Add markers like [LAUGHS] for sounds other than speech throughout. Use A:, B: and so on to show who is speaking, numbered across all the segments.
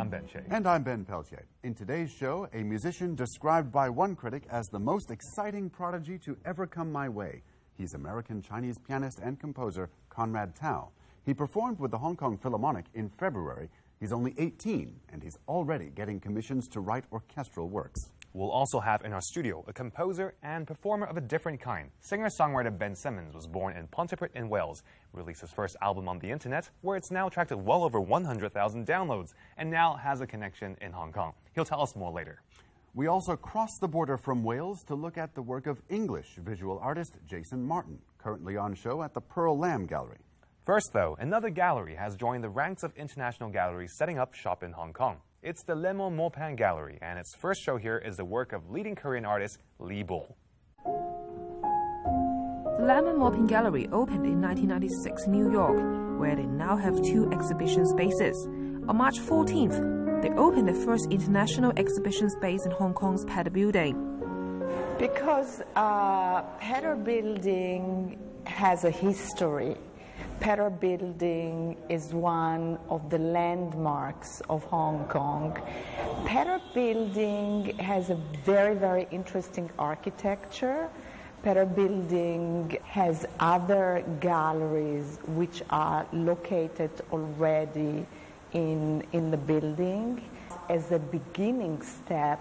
A: I'm Ben Shea.
B: And I'm Ben Peltier. In today's show, a musician described by one critic as the most exciting prodigy to ever come my way. He's American Chinese pianist and composer Conrad Tao. He performed with the Hong Kong Philharmonic in February. He's only 18, and he's already getting commissions to write orchestral works.
A: We'll also have in our studio a composer and performer of a different kind. Singer songwriter Ben Simmons was born in Pontypridd in Wales, released his first album on the internet, where it's now attracted well over 100,000 downloads, and now has a connection in Hong Kong. He'll tell us more later.
B: We also cross the border from Wales to look at the work of English visual artist Jason Martin, currently on show at the Pearl Lam Gallery.
A: First, though, another gallery has joined the ranks of international galleries setting up shop in Hong Kong. It's the Lehmann Maupin Gallery, and its first show here is the work of leading Korean artist Lee Bul.
C: The Lehmann Maupin Gallery opened in 1996 in New York, where they now have two exhibition spaces. On March 14th, they opened the first international exhibition space in Hong Kong's Pedder Building.
D: Because uh, Pedder Building has a history Pedder Building is one of the landmarks of Hong Kong. Pedder Building has a very, very interesting architecture. Pedder Building has other galleries which are located already in, in the building. As a beginning step,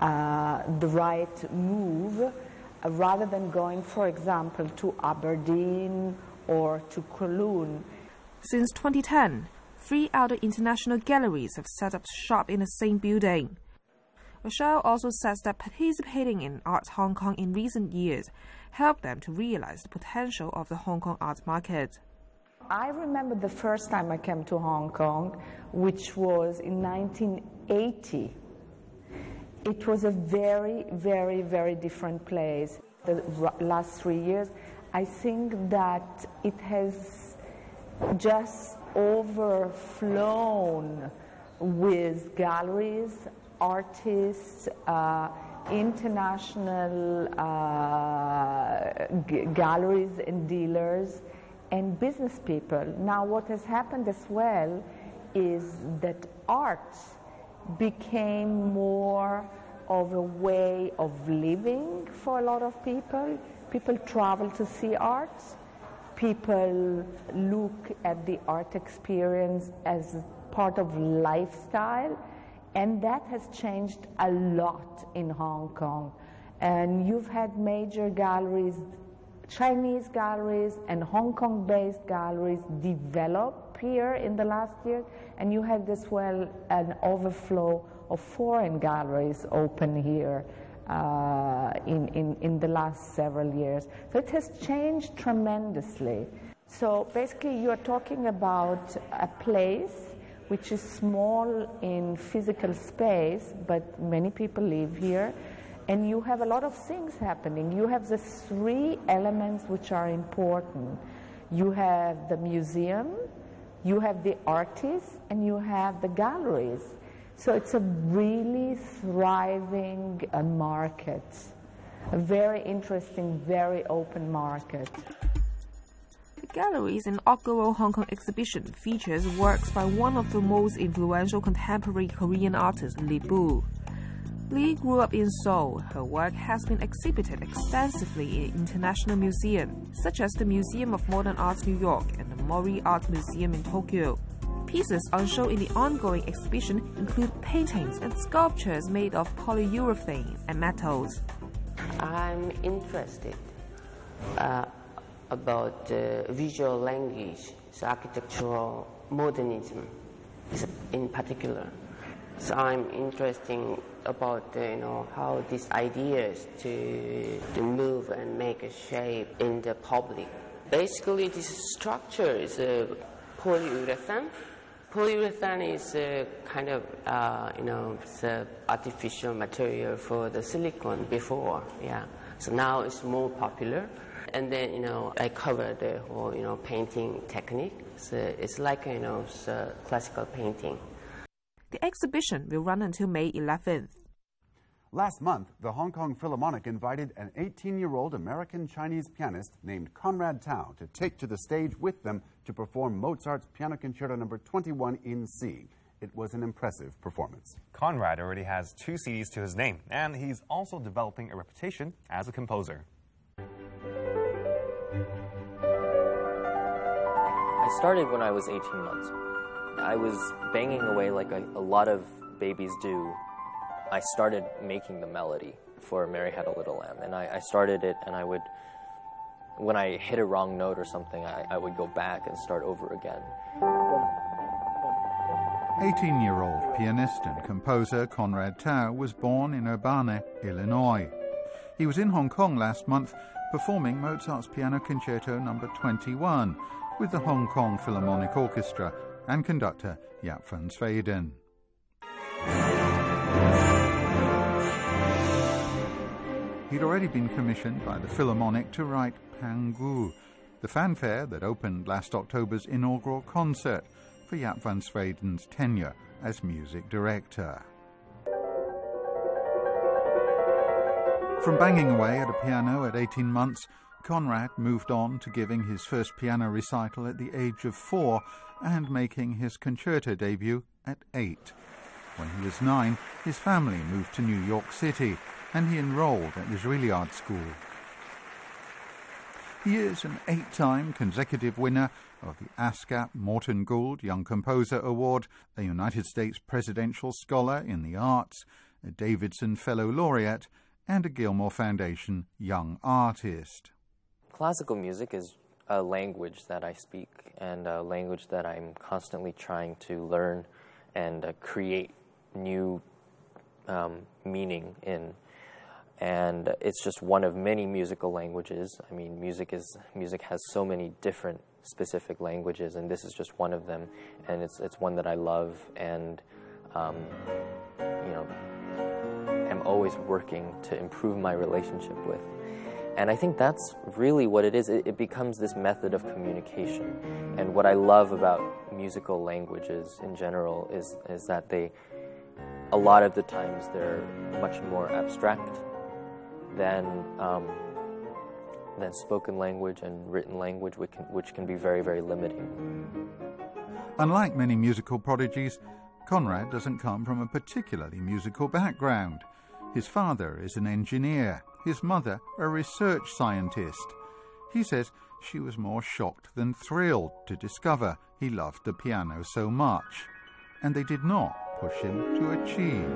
D: uh, the right move, uh, rather than going, for example, to Aberdeen or to Kowloon.
C: Since 2010, three other international galleries have set up shop in the same building. Rachel also says that participating in Arts Hong Kong in recent years helped them to realize the potential of the Hong Kong art market.
D: I remember the first time I came to Hong Kong, which was in 1980. It was a very, very, very different place. The last three years, I think that it has just overflown with galleries, artists, uh, international uh, galleries and dealers, and business people. Now, what has happened as well is that art became more of a way of living for a lot of people People travel to see art. People look at the art experience as part of lifestyle. And that has changed a lot in Hong Kong. And you've had major galleries, Chinese galleries and Hong Kong based galleries develop here in the last year. And you had as well an overflow of foreign galleries open here uh, in, in, in the last several years. So it has changed tremendously. So basically, you are talking about a place which is small in physical space, but many people live here. And you have a lot of things happening. You have the three elements which are important. You have the museum, you have the artists, and you have the galleries. So it's a really thriving uh, market, a very interesting, very open market.
C: The gallery's inaugural Hong Kong exhibition features works by one of the most influential contemporary Korean artists, Lee Bul. Lee grew up in Seoul. Her work has been exhibited extensively in international museums, such as the Museum of Modern Art New York and the Mori Art Museum in Tokyo. Pieces on show in the ongoing exhibition include paintings and sculptures made of polyurethane and metals.
E: I'm interested uh, about uh, visual language, so architectural modernism in particular. So I'm interested about uh, you know how these ideas to to move and make a shape in the public. Basically, this structure is a polyurethane Polyurethane is a kind of, uh, you know, it's artificial material for the silicone before, yeah. So now it's more popular. And then, you know, I cover the whole, you know, painting technique. So it's like, you know, classical painting.
C: The exhibition will run until May 11th.
B: Last month, the Hong Kong Philharmonic invited an 18 year old American Chinese pianist named Conrad Tao to take to the stage with them to perform Mozart's Piano Concerto Number 21 in C. It was an impressive performance.
A: Conrad already has two CDs to his name, and he's also developing a reputation as a composer.
F: I started when I was 18 months. I was banging away like a, a lot of babies do. I started making the melody for Mary Had a Little Lamb, and I, I started it, and I would, when I hit a wrong note or something, I, I would go back and start over again.
G: 18 year old pianist and composer Conrad Tao was born in Urbana, Illinois. He was in Hong Kong last month performing Mozart's Piano Concerto No. 21 with the Hong Kong Philharmonic Orchestra and conductor Jaap van Zweden. He'd already been commissioned by the Philharmonic to write The fanfare that opened last October's inaugural concert for Jaap van Zweden's tenure as music director. From banging away at a piano at 18 months, Conrad moved on to giving his first piano recital at the age of four and making his concerto debut at eight. When he was nine, his family moved to New York City and he enrolled at the Juilliard School. He is an eight time consecutive winner of the ASCAP Morton Gould Young Composer Award, a United States Presidential Scholar in the Arts, a Davidson Fellow Laureate, and a Gilmore Foundation Young Artist.
F: Classical music is a language that I speak and a language that I'm constantly trying to learn and uh, create new um, meaning in and it's just one of many musical languages. I mean, music is music has so many different specific languages, and this is just one of them. And it's it's one that I love, and um, you know, am always working to improve my relationship with. And I think that's really what it is. It, it, becomes this method of communication. And what I love about musical languages in general is is that they, a lot of the times, they're much more abstract than um, than spoken language and written language, which can, which can be very, very limiting.
G: Unlike many musical prodigies, Conrad doesn't come from a particularly musical background. His father is an engineer, his mother a research scientist. He says she was more shocked than thrilled to discover he loved the piano so much. And they did not push him to achieve.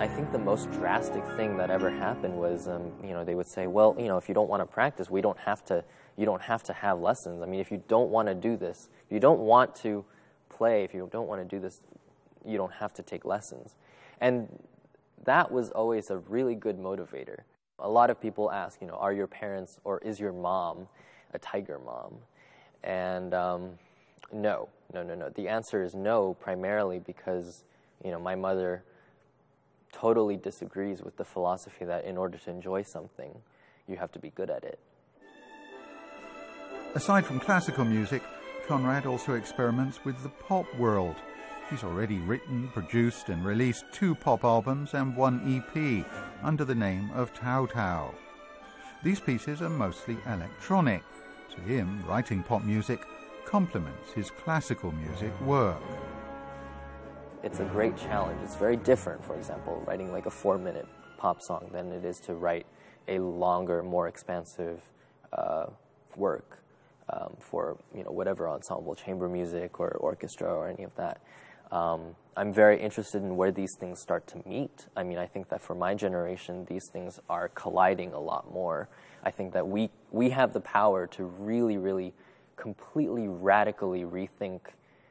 F: I think the most drastic thing that ever happened was, um, you know, they would say, well, you know, if you don't want to practice, we don't have to, you don't have to have lessons. I mean, if you don't want to do this, if you don't want to play, if you don't want to do this, you don't have to take lessons. And that was always a really good motivator. A lot of people ask, you know, are your parents or is your mom a tiger mom? And um, no, no, no, no. The answer is no, primarily because you know, my mother totally disagrees with the philosophy that in order to enjoy something, you have to be good at it.
G: Aside from classical music, Conrad also experiments with the pop world. He's already written, produced, and released two pop albums and one EP under the name of Tao Tao. These pieces are mostly electronic. To him, writing pop music complements his classical music work
F: it's a great challenge. It's very different, for example, writing like a four minute pop song than it is to write a longer, more expansive uh, work um, for you know whatever ensemble, chamber music or orchestra or any of that. Um, I'm very interested in where these things start to meet. I mean, I think that for my generation, these things are colliding a lot more. I think that we we have the power to really, really, completely, radically rethink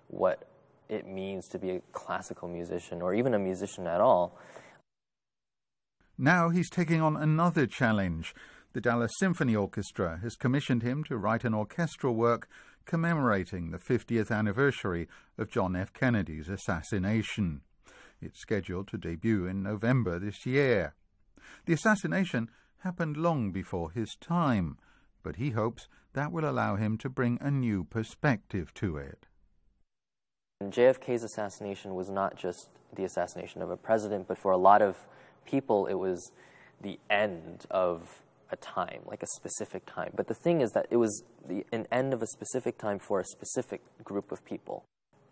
F: what it means to be a classical musician or even a musician at all.
G: Now he's taking on another challenge. The Dallas Symphony Orchestra has commissioned him to write an orchestral work commemorating the 50th anniversary of John F. Kennedy's assassination. It's scheduled to debut in November this year. The assassination happened long before his time, but he hopes that will allow him to bring a new perspective to it.
F: JFK's assassination was not just the assassination of a president, but for a lot of people, it was the end of a time, like a specific time. But the thing is that it was the, an end of a specific time for a specific group of people.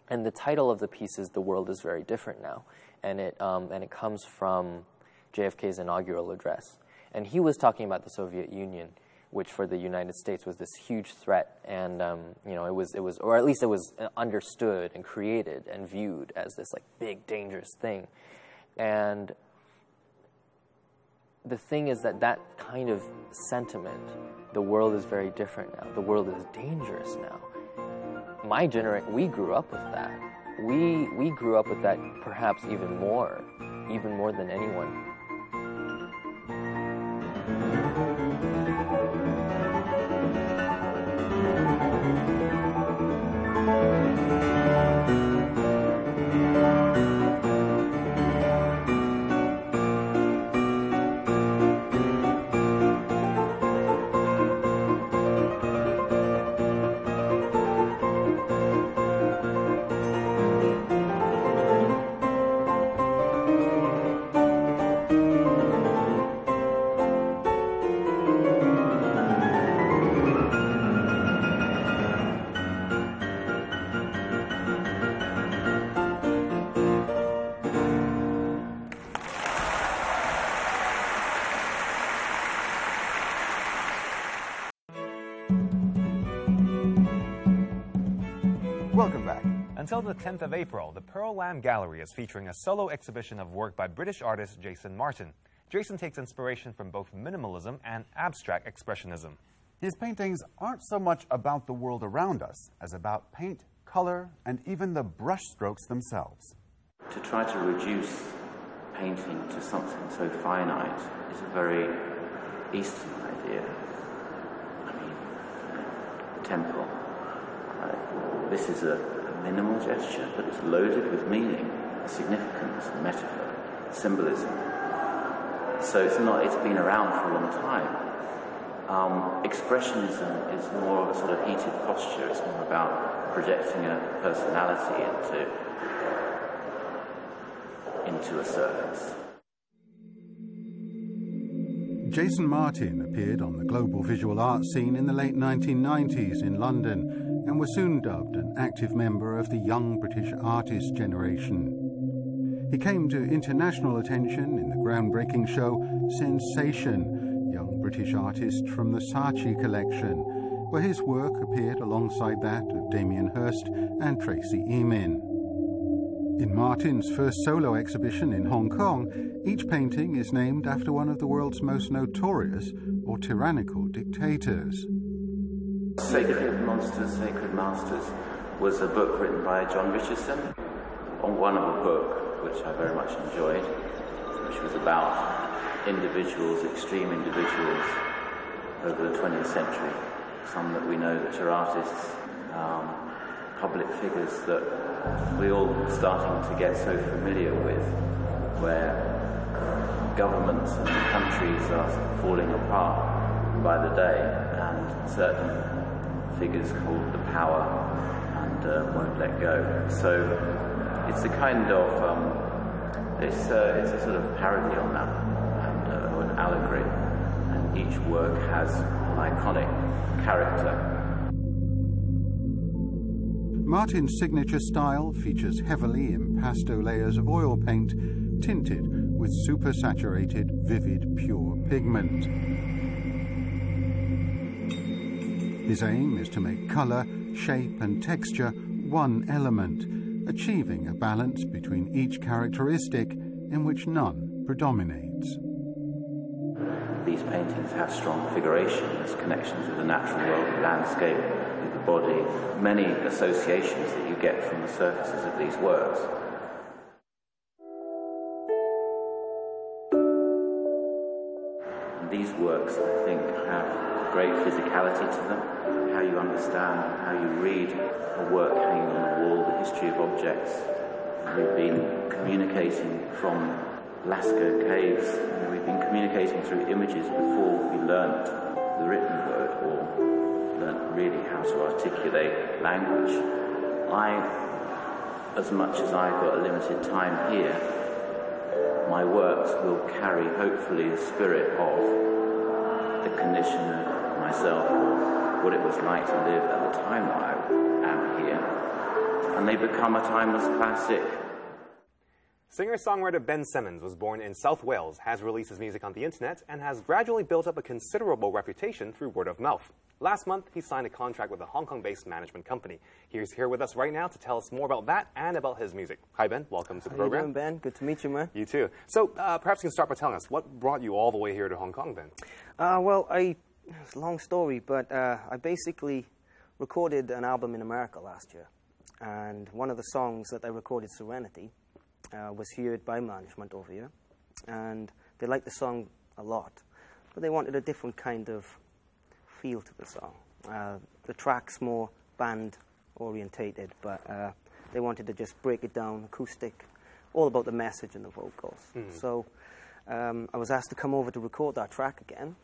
F: And the title of the piece is "The World Is Very Different Now," and it um, and it comes from JFK's inaugural address. And he was talking about the Soviet Union, which for the United States was this huge threat, and um, you know it was it was, or at least it was understood and created and viewed as this like big dangerous thing, and the thing is that that kind of sentiment, the world is very different now. The world is dangerous now. My generation, we grew up with that. We we grew up with that perhaps even more, even more than anyone.
A: Until the 10th of April, the Pearl Lam Gallery is featuring a solo exhibition of work by British artist Jason Martin. Jason takes inspiration from both minimalism and abstract expressionism.
B: His paintings aren't so much about the world around us as about paint, color, and even the brush strokes themselves.
H: To try to reduce painting to something so finite is a very Eastern idea. I mean, temple. Uh, this is a, a minimal gesture, but it's loaded with meaning, significance, metaphor, symbolism. So it's not, it's been around for a long time. Um, expressionism is more of a sort of heated posture. It's more about projecting a personality into, into a surface.
G: Jason Martin appeared on the global visual art scene in the late 1990s in London and was soon dubbed an active member of the young British artist generation. He came to international attention in the groundbreaking show Sensation, Young British Artist from the Saatchi collection, where his work appeared alongside that of Damien Hirst and Tracey Emin. In Martin's first solo exhibition in Hong Kong, each painting is named after one of the world's most notorious or tyrannical dictators.
H: Sacred Monsters, Sacred Masters was a book written by John Richardson on one of a book which I very much enjoyed, which was about individuals, extreme individuals over the 20th century. Some that we know that are artists, um, public figures that we're all starting to get so familiar with, where governments and countries are falling apart by the day, and certain figures hold the power and uh, won't let go. So it's a kind of um, it's, uh, it's a sort of parody on that and uh, an allegory, and each work has an iconic character.
G: Martin's signature style features heavily impasto layers of oil paint tinted with supersaturated, vivid, pure pigment. His aim is to make colour, shape, and texture one element, achieving a balance between each characteristic in which none predominates.
H: These paintings have strong figuration, there's connections with the natural world, the landscape, with the body, many associations that you get from the surfaces of these works. These works, I think, have great physicality to them, how you understand, how you read a work hanging on the wall, the history of objects. We've been communicating from Lascaux caves, we've been communicating through images before we learnt the written word or learnt really how to articulate language. I, as much as I've got a limited time here, my works will carry hopefully the spirit of the condition of myself or what it was like to live at the time that I am here. And they become a timeless classic.
A: Singer songwriter Ben Simmons was born in South Wales, has released his music on the internet, and has gradually built up a considerable reputation through word of mouth. Last month, he signed a contract with a Hong Kong based management company. He's here with us right now to tell us more about that and about his music. Hi, Ben. Welcome to the
I: How
A: program.
I: you doing, Ben? Good to meet you, man.
A: You too. So, uh, perhaps you can start by telling us what brought you all the way here to Hong Kong, Ben?
I: Uh, well, I it's a long story, but uh, I basically recorded an album in America last year, and one of the songs that I recorded, Serenity, uh, was heard by management over here, and they liked the song a lot, but they wanted a different kind of feel to the song. Uh, the track's more band orientated, but uh, they wanted to just break it down acoustic, all about the message and the vocals. So um, I was asked to come over to record that track again,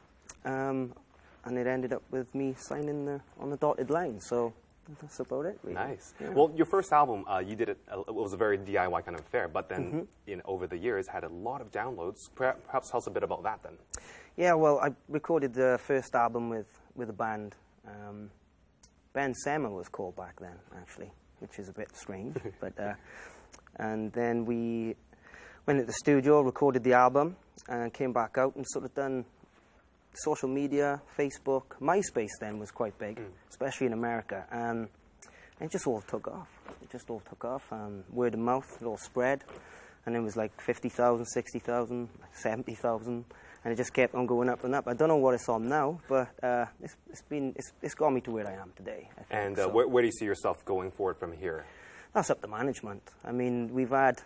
I: um, and it ended up with me signing the, on the dotted line. So that's about it. Really.
A: Nice.
I: Yeah.
A: Well, your first album, uh, you did it, uh, it was a very DIY kind of affair, but then
I: Mm-hmm.
A: in, over the years had a lot of downloads. Perhaps tell us a bit about that then.
I: Yeah, well, I recorded the first album with, with a band. Um, ben Semmer was called back then, actually, which is a bit strange. [LAUGHS] but uh, and then we went into the studio, recorded the album, and came back out and sort of done social media, Facebook, MySpace. Then was quite big, especially in America, and it just all took off. It just all took off, and word of mouth, it all spread, and it was like 50,000, 60,000, 70,000, and it just kept on going up and up. I don't know what it's on now, but uh, it's, it's been it's, it's got me to where I am today. I think.
A: And uh,
I: So
A: where, where do you see yourself going forward from here?
I: that's up to management. I mean, we've had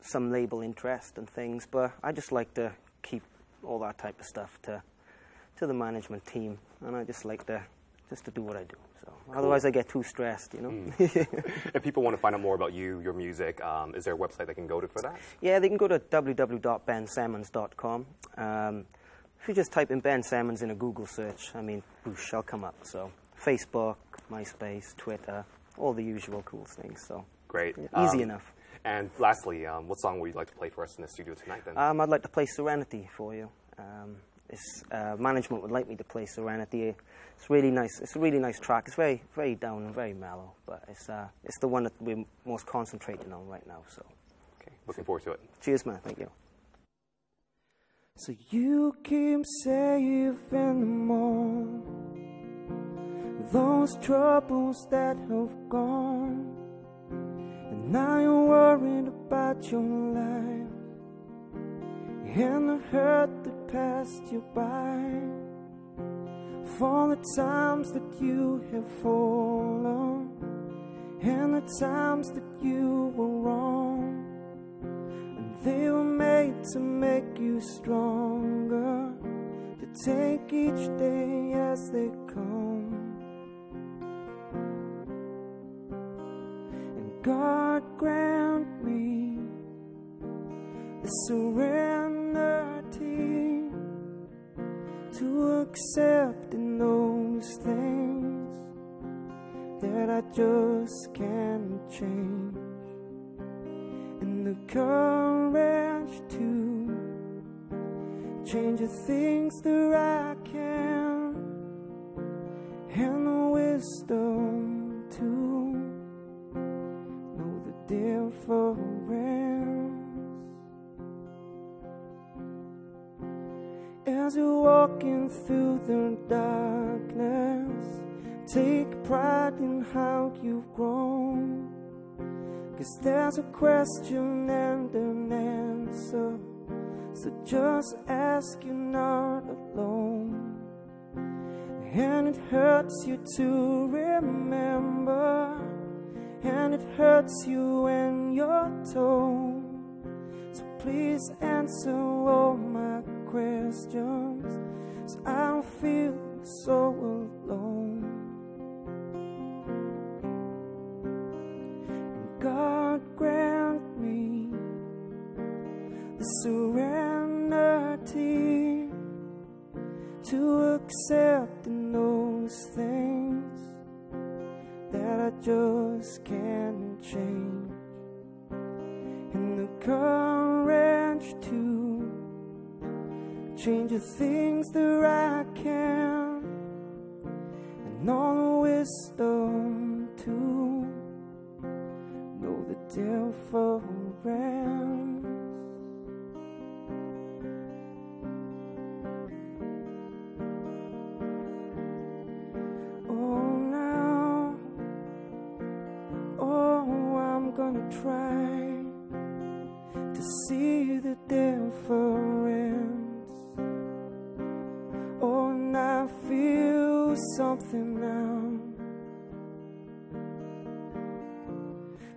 I: some label interest and things, but I just like to keep all that type of stuff to to the management team, and I just like to just to do what I do. So otherwise, I get too stressed, you know. [LAUGHS]
A: If people want to find out more about you, your music, um, is there a website they can go to for that?
I: Yeah, they can go to www.bensimmons.com. Um, if you just type in Ben Simmons in a Google search, I mean, whoosh, I'll come up. So Facebook, MySpace, Twitter, all the usual cool things. So
A: Great.
I: Yeah, easy
A: Um,
I: enough.
A: And lastly, um, what song would you like to play for us in the studio tonight then?
I: Um, I'd like to play Serenity for you. It's, uh, management would like me to play Serenity. It's really nice. It's a really nice track. It's very, very down and very mellow, but it's uh, it's the one that we're most concentrating on right now. So,
A: okay, looking forward to it.
I: cheers, man. Thank you. So you keep safe in the morning. Those troubles that have gone, and now you're worried about your life and the hurt that passed you by. For the times that you have fallen, and the times that you were wrong. And they were made to make you stronger, to take each day as they come. And God grant me the serenity to accept in those things that I just can't change. And the courage to change the things that I can as you're walking through the darkness take pride in how you've grown Cause there's a question and an answer. So just ask you're not alone. And it hurts you to remember. And it hurts you when you're told. So please answer all questions. So I don't feel so alone. And God grant me the serenity to accept those things that I just can't change, and the courage to
J: change the things that I can, and all the wisdom to know the difference. Oh, now, oh, I'm gonna try to see the difference. Something now.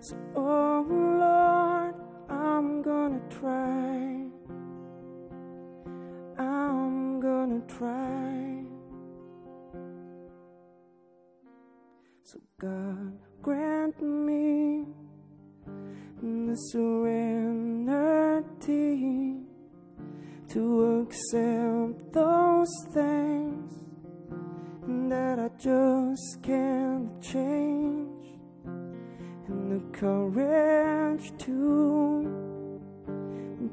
J: So, oh Lord, I'm gonna try. I'm gonna try. So, God, grant me the serenity to accept those things just can't change, and the courage to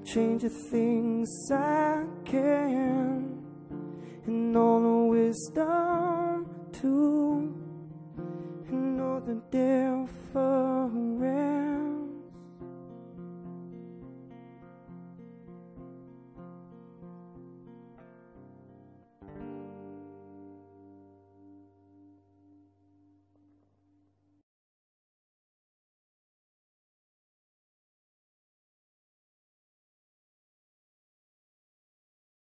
J: change the things I can, and all the wisdom to know the difference.